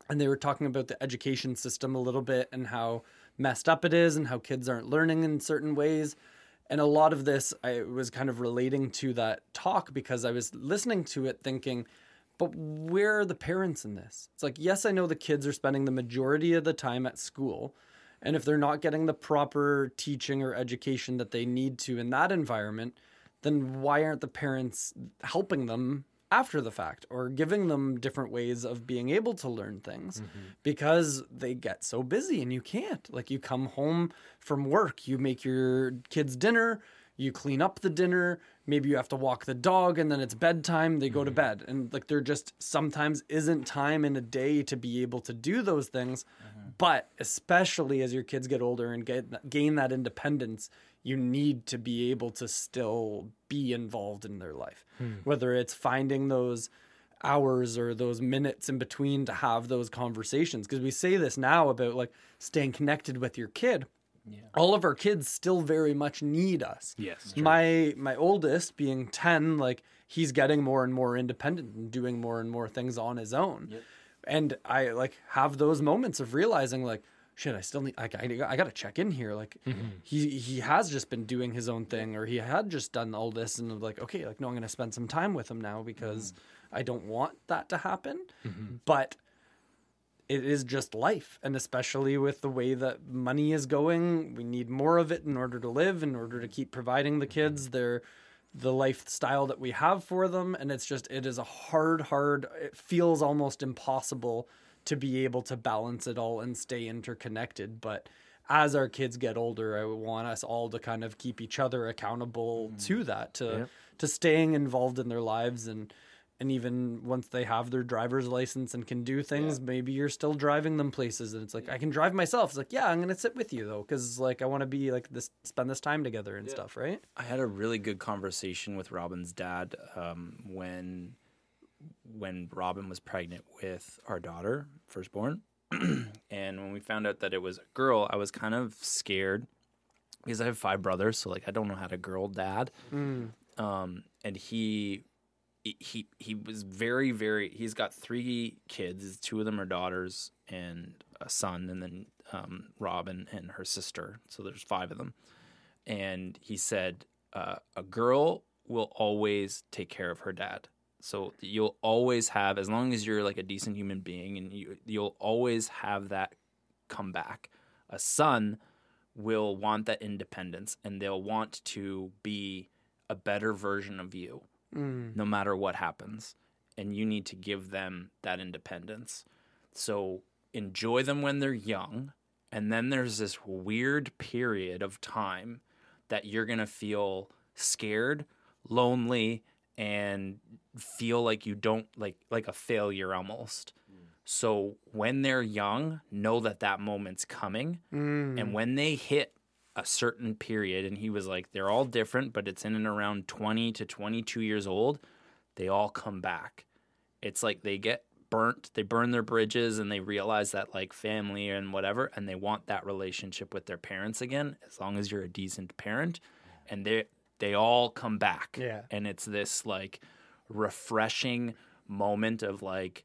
and they were talking about the education system a little bit and how messed up it is and how kids aren't learning in certain ways. And a lot of this i was kind of relating to that talk because i was listening to it thinking but where are the parents in this? It's like yes i know the kids are spending the majority of the time at school and if they're not getting the proper teaching or education that they need to in that environment then why aren't the parents helping them after the fact or giving them different ways of being able to learn things mm-hmm. because they get so busy and you can't. Like you come home from work you make your kids dinner you clean up the dinner maybe you have to walk the dog and then it's bedtime they go to mm-hmm. bed. And like there just sometimes isn't time in a day to be able to do those things. Mm-hmm. But especially as your kids get older and get gain that independence you need to be able to still be involved in their life. Hmm. Whether it's finding those hours or those minutes in between to have those conversations. Because we say this now about like staying connected with your kid. All of our kids still very much need us. Yes. my my oldest being 10 like he's getting more and more independent and doing more and more things on his own. And i like have those moments of realizing like shit i still need like i, I gotta check in here like mm-hmm. he he has just been doing his own thing or he had just done all this and I'm like okay like no i'm gonna spend some time with him now because mm-hmm. i don't want that to happen. Mm-hmm. But it is just life and especially with the way that money is going we need more of it in order to live in order to keep providing the kids their the lifestyle that we have for them and it's just it is a hard hard it feels almost impossible to be able to balance it all and stay interconnected but as our kids get older i want us all to kind of keep each other accountable to that to to staying involved in their lives and and even once they have their driver's license and can do things maybe you're still driving them places and it's like i can drive myself. It's like yeah i'm gonna sit with you though because like i want to be like this spend this time together and stuff right? I had a really good conversation with Robin's dad um, when when Robin was pregnant with our daughter, firstborn, and when we found out that it was a girl, I was kind of scared because I have five brothers, so like I don't know how to girl dad. Um, and he he he was very very. He's got three kids. Two of them are daughters and a son, and then um, Robin and her sister. So there's five of them and he said uh, a girl will always take care of her dad so you'll always have as long as you're like a decent human being and you you'll always have that come back. A son will want that independence and they'll want to be a better version of you mm. no matter what happens. And you need to give them that independence. So enjoy them when they're young. And then there's this weird period of time that you're going to feel scared, lonely and feel like you don't like like a failure almost. So when they're young, know that that moment's coming. Mm. And when they hit a certain period and he was like they're all different, but it's in and around 20 to 22 years old, they all come back. It's like they get burnt, they burn their bridges and they realize that like family and whatever and they want that relationship with their parents again as long as you're a decent parent and they they all come back. Yeah. And it's this like refreshing moment of like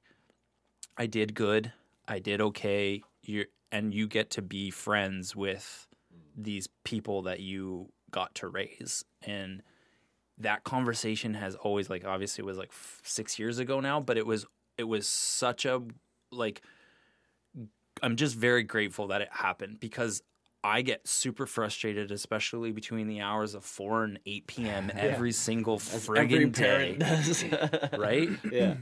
I did good, I did okay, you and you get to be friends with these people that you got to raise and that conversation has always like obviously it was like f- 6 years ago now but it was it was such a like I'm just very grateful that it happened because I get super frustrated, especially between the hours of four and eight p.m. every single Every friggin' day, does. right? yeah.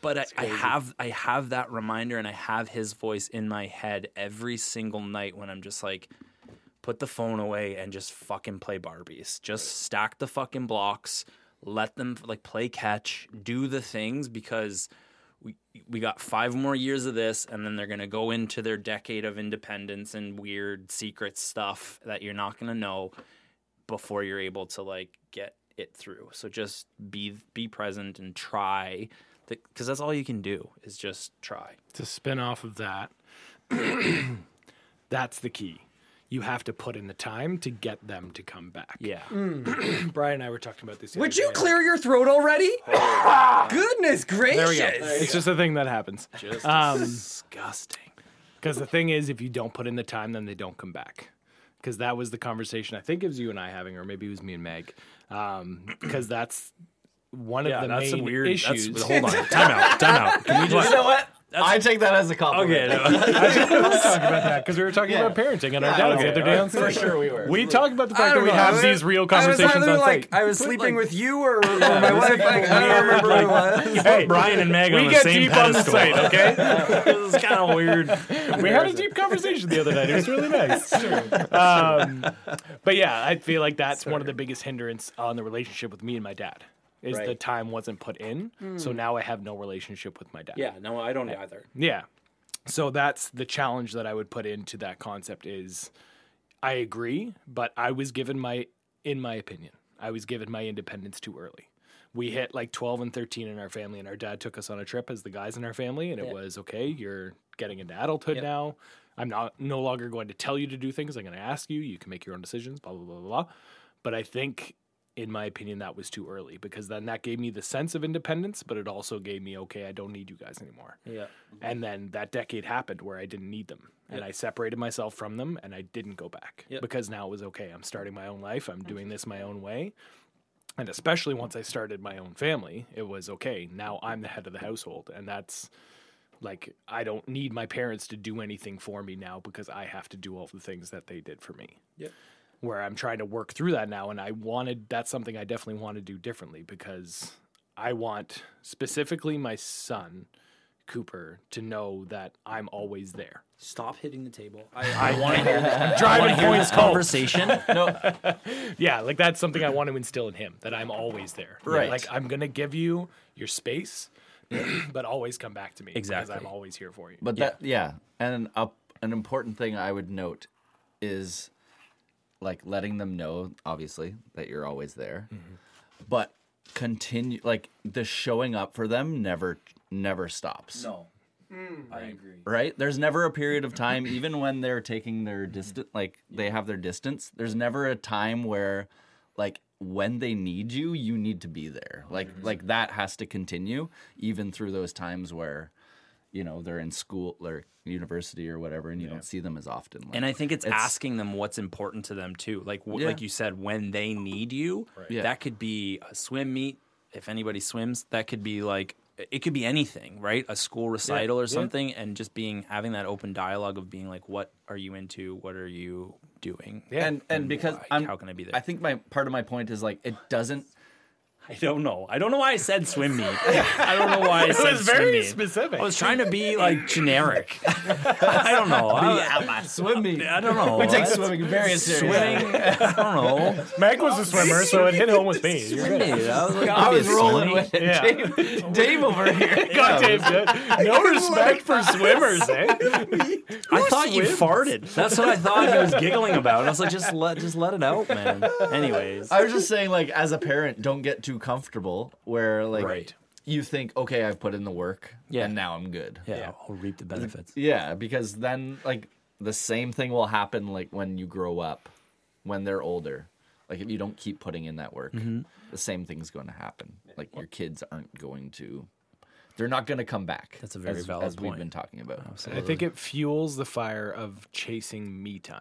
But I, I have I have that reminder, and I have his voice in my head every single night when I'm just like, put the phone away and just fucking play Barbies. Just stack the fucking blocks, let them like play catch, do the things because we we got five more years of this and then they're to go into their decade of independence and weird secret stuff that you're not to know before you're able to like get it through. So just be be present and try because that's all you can do is just try. to spin off of that, that's the key. You have to put in the time to get them to come back. Yeah. Brian and I were talking about this. the Would other you day. clear your throat already? Goodness gracious! There we go. It's just a thing that happens. Just Um, disgusting. Because the thing is, if you don't put in the time, then they don't come back. Because that was the conversation I think it was you and I having, or maybe it was me and Meg. Because that's one of the that's a main weird. issues. That's, hold on. Time out. Time out. Can we just? You know what? I take that as a compliment. Okay. no. I think we were talking about that because we were talking about parenting and our dads the other day on For site. sure we were. We talked about the I fact that don't we know. have I- these real I was conversations either like site. I was sleeping with you or, or my wife. I, I don't remember who it was. Hey, Brian and Meg we on the get same deep on the pedestal. site, okay? this is kind of weird. we had a deep conversation the other night. It was really nice. Um, but yeah, I feel like that's one of the biggest hindrance on the relationship with me and my dad. Is the time wasn't put in, so hmm. now I have no relationship with my dad. Yeah. No, I don't either. Yeah. So that's the challenge that I would put into that concept is I agree, but I was given my in my opinion, I was given my independence too early. We hit like 12 and 13 in our family and our dad took us on a trip as the guys in our family and it was okay, you're getting into adulthood now. I'm not no longer going to tell you to do things. I'm going to ask you. You can make your own decisions, blah blah blah blah. blah. But I think in my opinion, that was too early because then that gave me the sense of independence, but it also gave me, okay, I don't need you guys anymore. Yeah. And then that decade happened where I didn't need them. And I separated myself from them and I didn't go back because now it was okay. I'm starting my own life. I'm doing this my own way. And especially once I started my own family, it was okay. Now I'm the head of the household. And that's like, I don't need my parents to do anything for me now because I have to do all the things that they did for me Yep. Where I'm trying to work through that now. And I wanted that's something I definitely want to do differently because I want specifically my son, Cooper, to know that I'm always there. Stop hitting the table. I, I want to hear Driving hear points this home. conversation. Yeah, like that's something I want to instill in him that I'm always there. Right. Like I'm gonna give you your space, but always come back to me because Exactly. I'm always here for you. But that yeah, and a, an important thing I would note is like letting them know obviously that you're always there. Mm-hmm. But continue like the showing up for them never never stops. No. Hmm. I agree. Right? There's never a period of time even when they're taking their mm-hmm. distance like they have their distance, there's never a time where like when they need you, you need to be there. Like mm-hmm. like that has to continue even through those times where you know they're in school or university or whatever and you don't see them as often. Like, And I think it's, It's- asking them what's important to them too. Like w- Yeah. like you said, when they need you, Yeah. that could be a swim meet. If anybody swims, that could be like it could be anything, right? A school recital or something, and just being having that open dialogue of being like, what are you into? What are you doing? Yeah, and and because why? I'm How can I be there? I think my part of my point is like it doesn't I don't know. I don't know why I said swim meet. I don't know why I said swim meet. It was swim very meet. specific. I was trying to be like generic. I don't know. I, swim meet. I don't know. We take I- swimming very seriously. Swimming. I don't know. Meg was a swimmer, so it hit home with me. You're good. I was, like, I was obviously. rolling with it. Yeah. Dave, Dave over here. God, Dave, good. No respect for swimmers, eh? I thought you farted. That's what I thought he was giggling about. I was like, just let just let it out, man. Anyways, I was just saying, like, as a parent, don't get too comfortable where, like, Right. you think, okay, I've put in the work, Yeah. and now I'm good. yeah, I'll reap the benefits. Yeah, because then, like, the same thing will happen, like, when you grow up, when they're older. Like, if you don't keep putting in that work, Mm-hmm. the same thing's going to happen. Like, your kids aren't going to, they're not going to come back. That's a very as, valid as we've point. been talking about. I think it fuels the fire of chasing me time.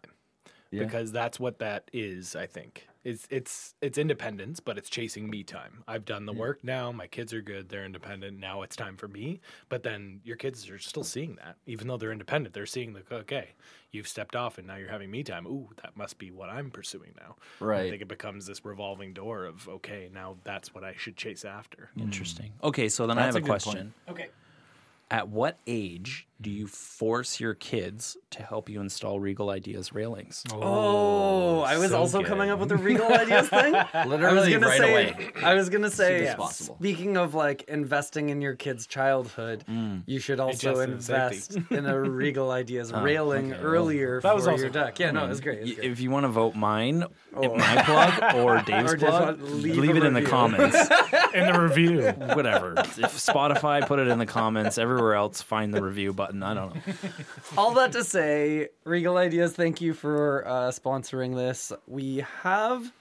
Yeah. Because that's what that is, I think. It's it's it's independence, but it's chasing me time. I've done the work now, my kids are good, they're independent. Now it's time for me. But then your kids are still seeing that. Even though they're independent, they're seeing the okay, you've stepped off and now you're having me time. Ooh, that must be what I'm pursuing now. Right. I think it becomes this revolving door of okay, now that's what I should chase after. Hmm. Interesting. Okay, so then I have a a good question. Okay. At what age do you force your kids to help you install Regal Ideas railings? Oh, oh I was so also good. coming up with the Regal Ideas thing. I was Literally gonna right say, away. I was gonna say, as speaking of like investing in your kid's childhood, mm. you should also invest in a Regal Ideas Oh, railing earlier That was for also- your deck. Yeah, no, it was mm. great. It was great. If you want to vote mine, oh. my plug, or Dave's Or plug, plug, leave leave, a it in the comments. in the review. Whatever. If Spotify, put it in the comments. Everywhere else, find the review button. I don't know. All that to say, Regal Ideas, thank you for uh, sponsoring this. We have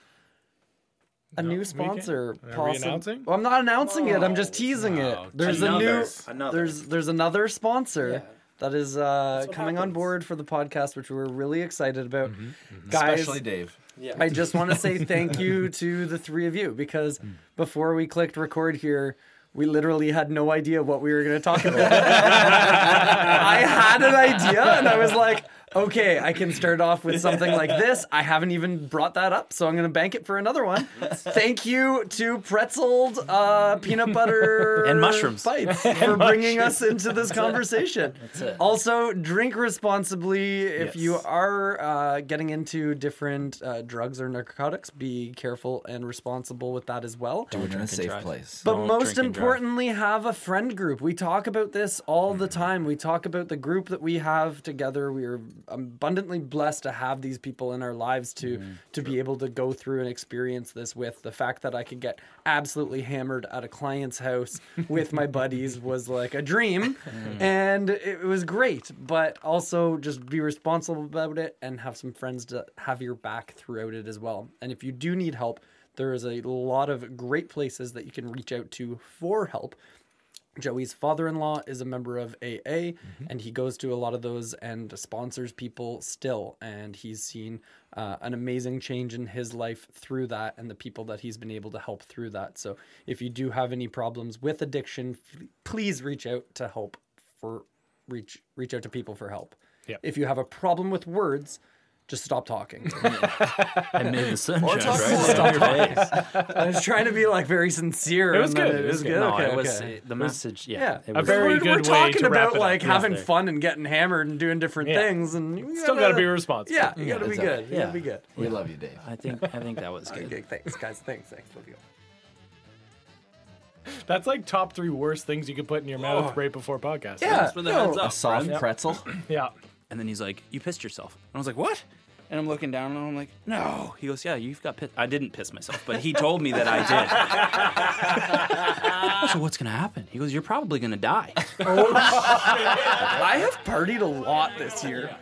a No, new we sponsor. can't- are we possi- announcing? Well, I'm not announcing it. I'm just teasing it. There's a new. Another. Another. There's there's another sponsor. That is uh, coming on board for the podcast, which we're really excited about. Mm-hmm, Guys, Especially Dave. Yeah. I just want to say thank you to the three of you because Mm. before we clicked record here, we literally had no idea what we were going to talk about. I had an idea and I was like, okay, I can start off with something like this. I haven't even brought that up, so I'm going to bank it for another one. Thank you to Pretzeled uh, peanut butter And mushrooms. bites for bringing us into this conversation. it. Also, drink responsibly. If Yes. you are uh, getting into different uh, drugs or narcotics, be careful and responsible with that as well. Do it in a safe drive. place. But Don't most drink drive. importantly, have a friend group. We talk about this all Mm-hmm. the time. We talk about the group that we have together. We are abundantly blessed to have these people in our lives to Mm-hmm. to be able to go through and experience this with. The fact that I could get absolutely hammered at a client's house with my buddies was like a dream, Mm. and it was great. But also just be responsible about it and have some friends to have your back throughout it as well. And if you do need help. There is a lot of great places that you can reach out to for help. Joey's father-in-law is a member of AA, and he goes to a lot of those and sponsors people still. And he's seen uh, an amazing change in his life through that, and the people that he's been able to help through that. So, if you do have any problems with addiction, f- please reach out to help for reach reach out to people for help. Yep. If you have a problem with words, just stop talking. And may the sun shine talk bright more. on your face. I was trying to be like very sincere. It was and then good, It it was was good. good. No, okay, it was okay. the message. Yeah, Yeah, it A was very we're, good we're way talking to wrap about it up. like Yeah. having There. fun and getting hammered and doing different Yeah. things, and you Still got to gotta- be responsible. Yeah, you gotta be exactly. good. You gotta be good. We love you, Dave. I think I think that was good. Okay, thanks, guys. Thanks, thanks. Love you. That's like top three worst things you could put in your mouth oh. right before podcast. Yeah, for the no, heads up. A soft Yep. pretzel. Yeah. And then he's like, "You pissed yourself." And I was like, "What?" And I'm looking down and I'm like, "No." He goes, "Yeah, you've got pissed." I didn't piss myself, but he told me that I did. so what's gonna happen? He goes, "You're probably gonna die." Oh, I have partied a lot this year.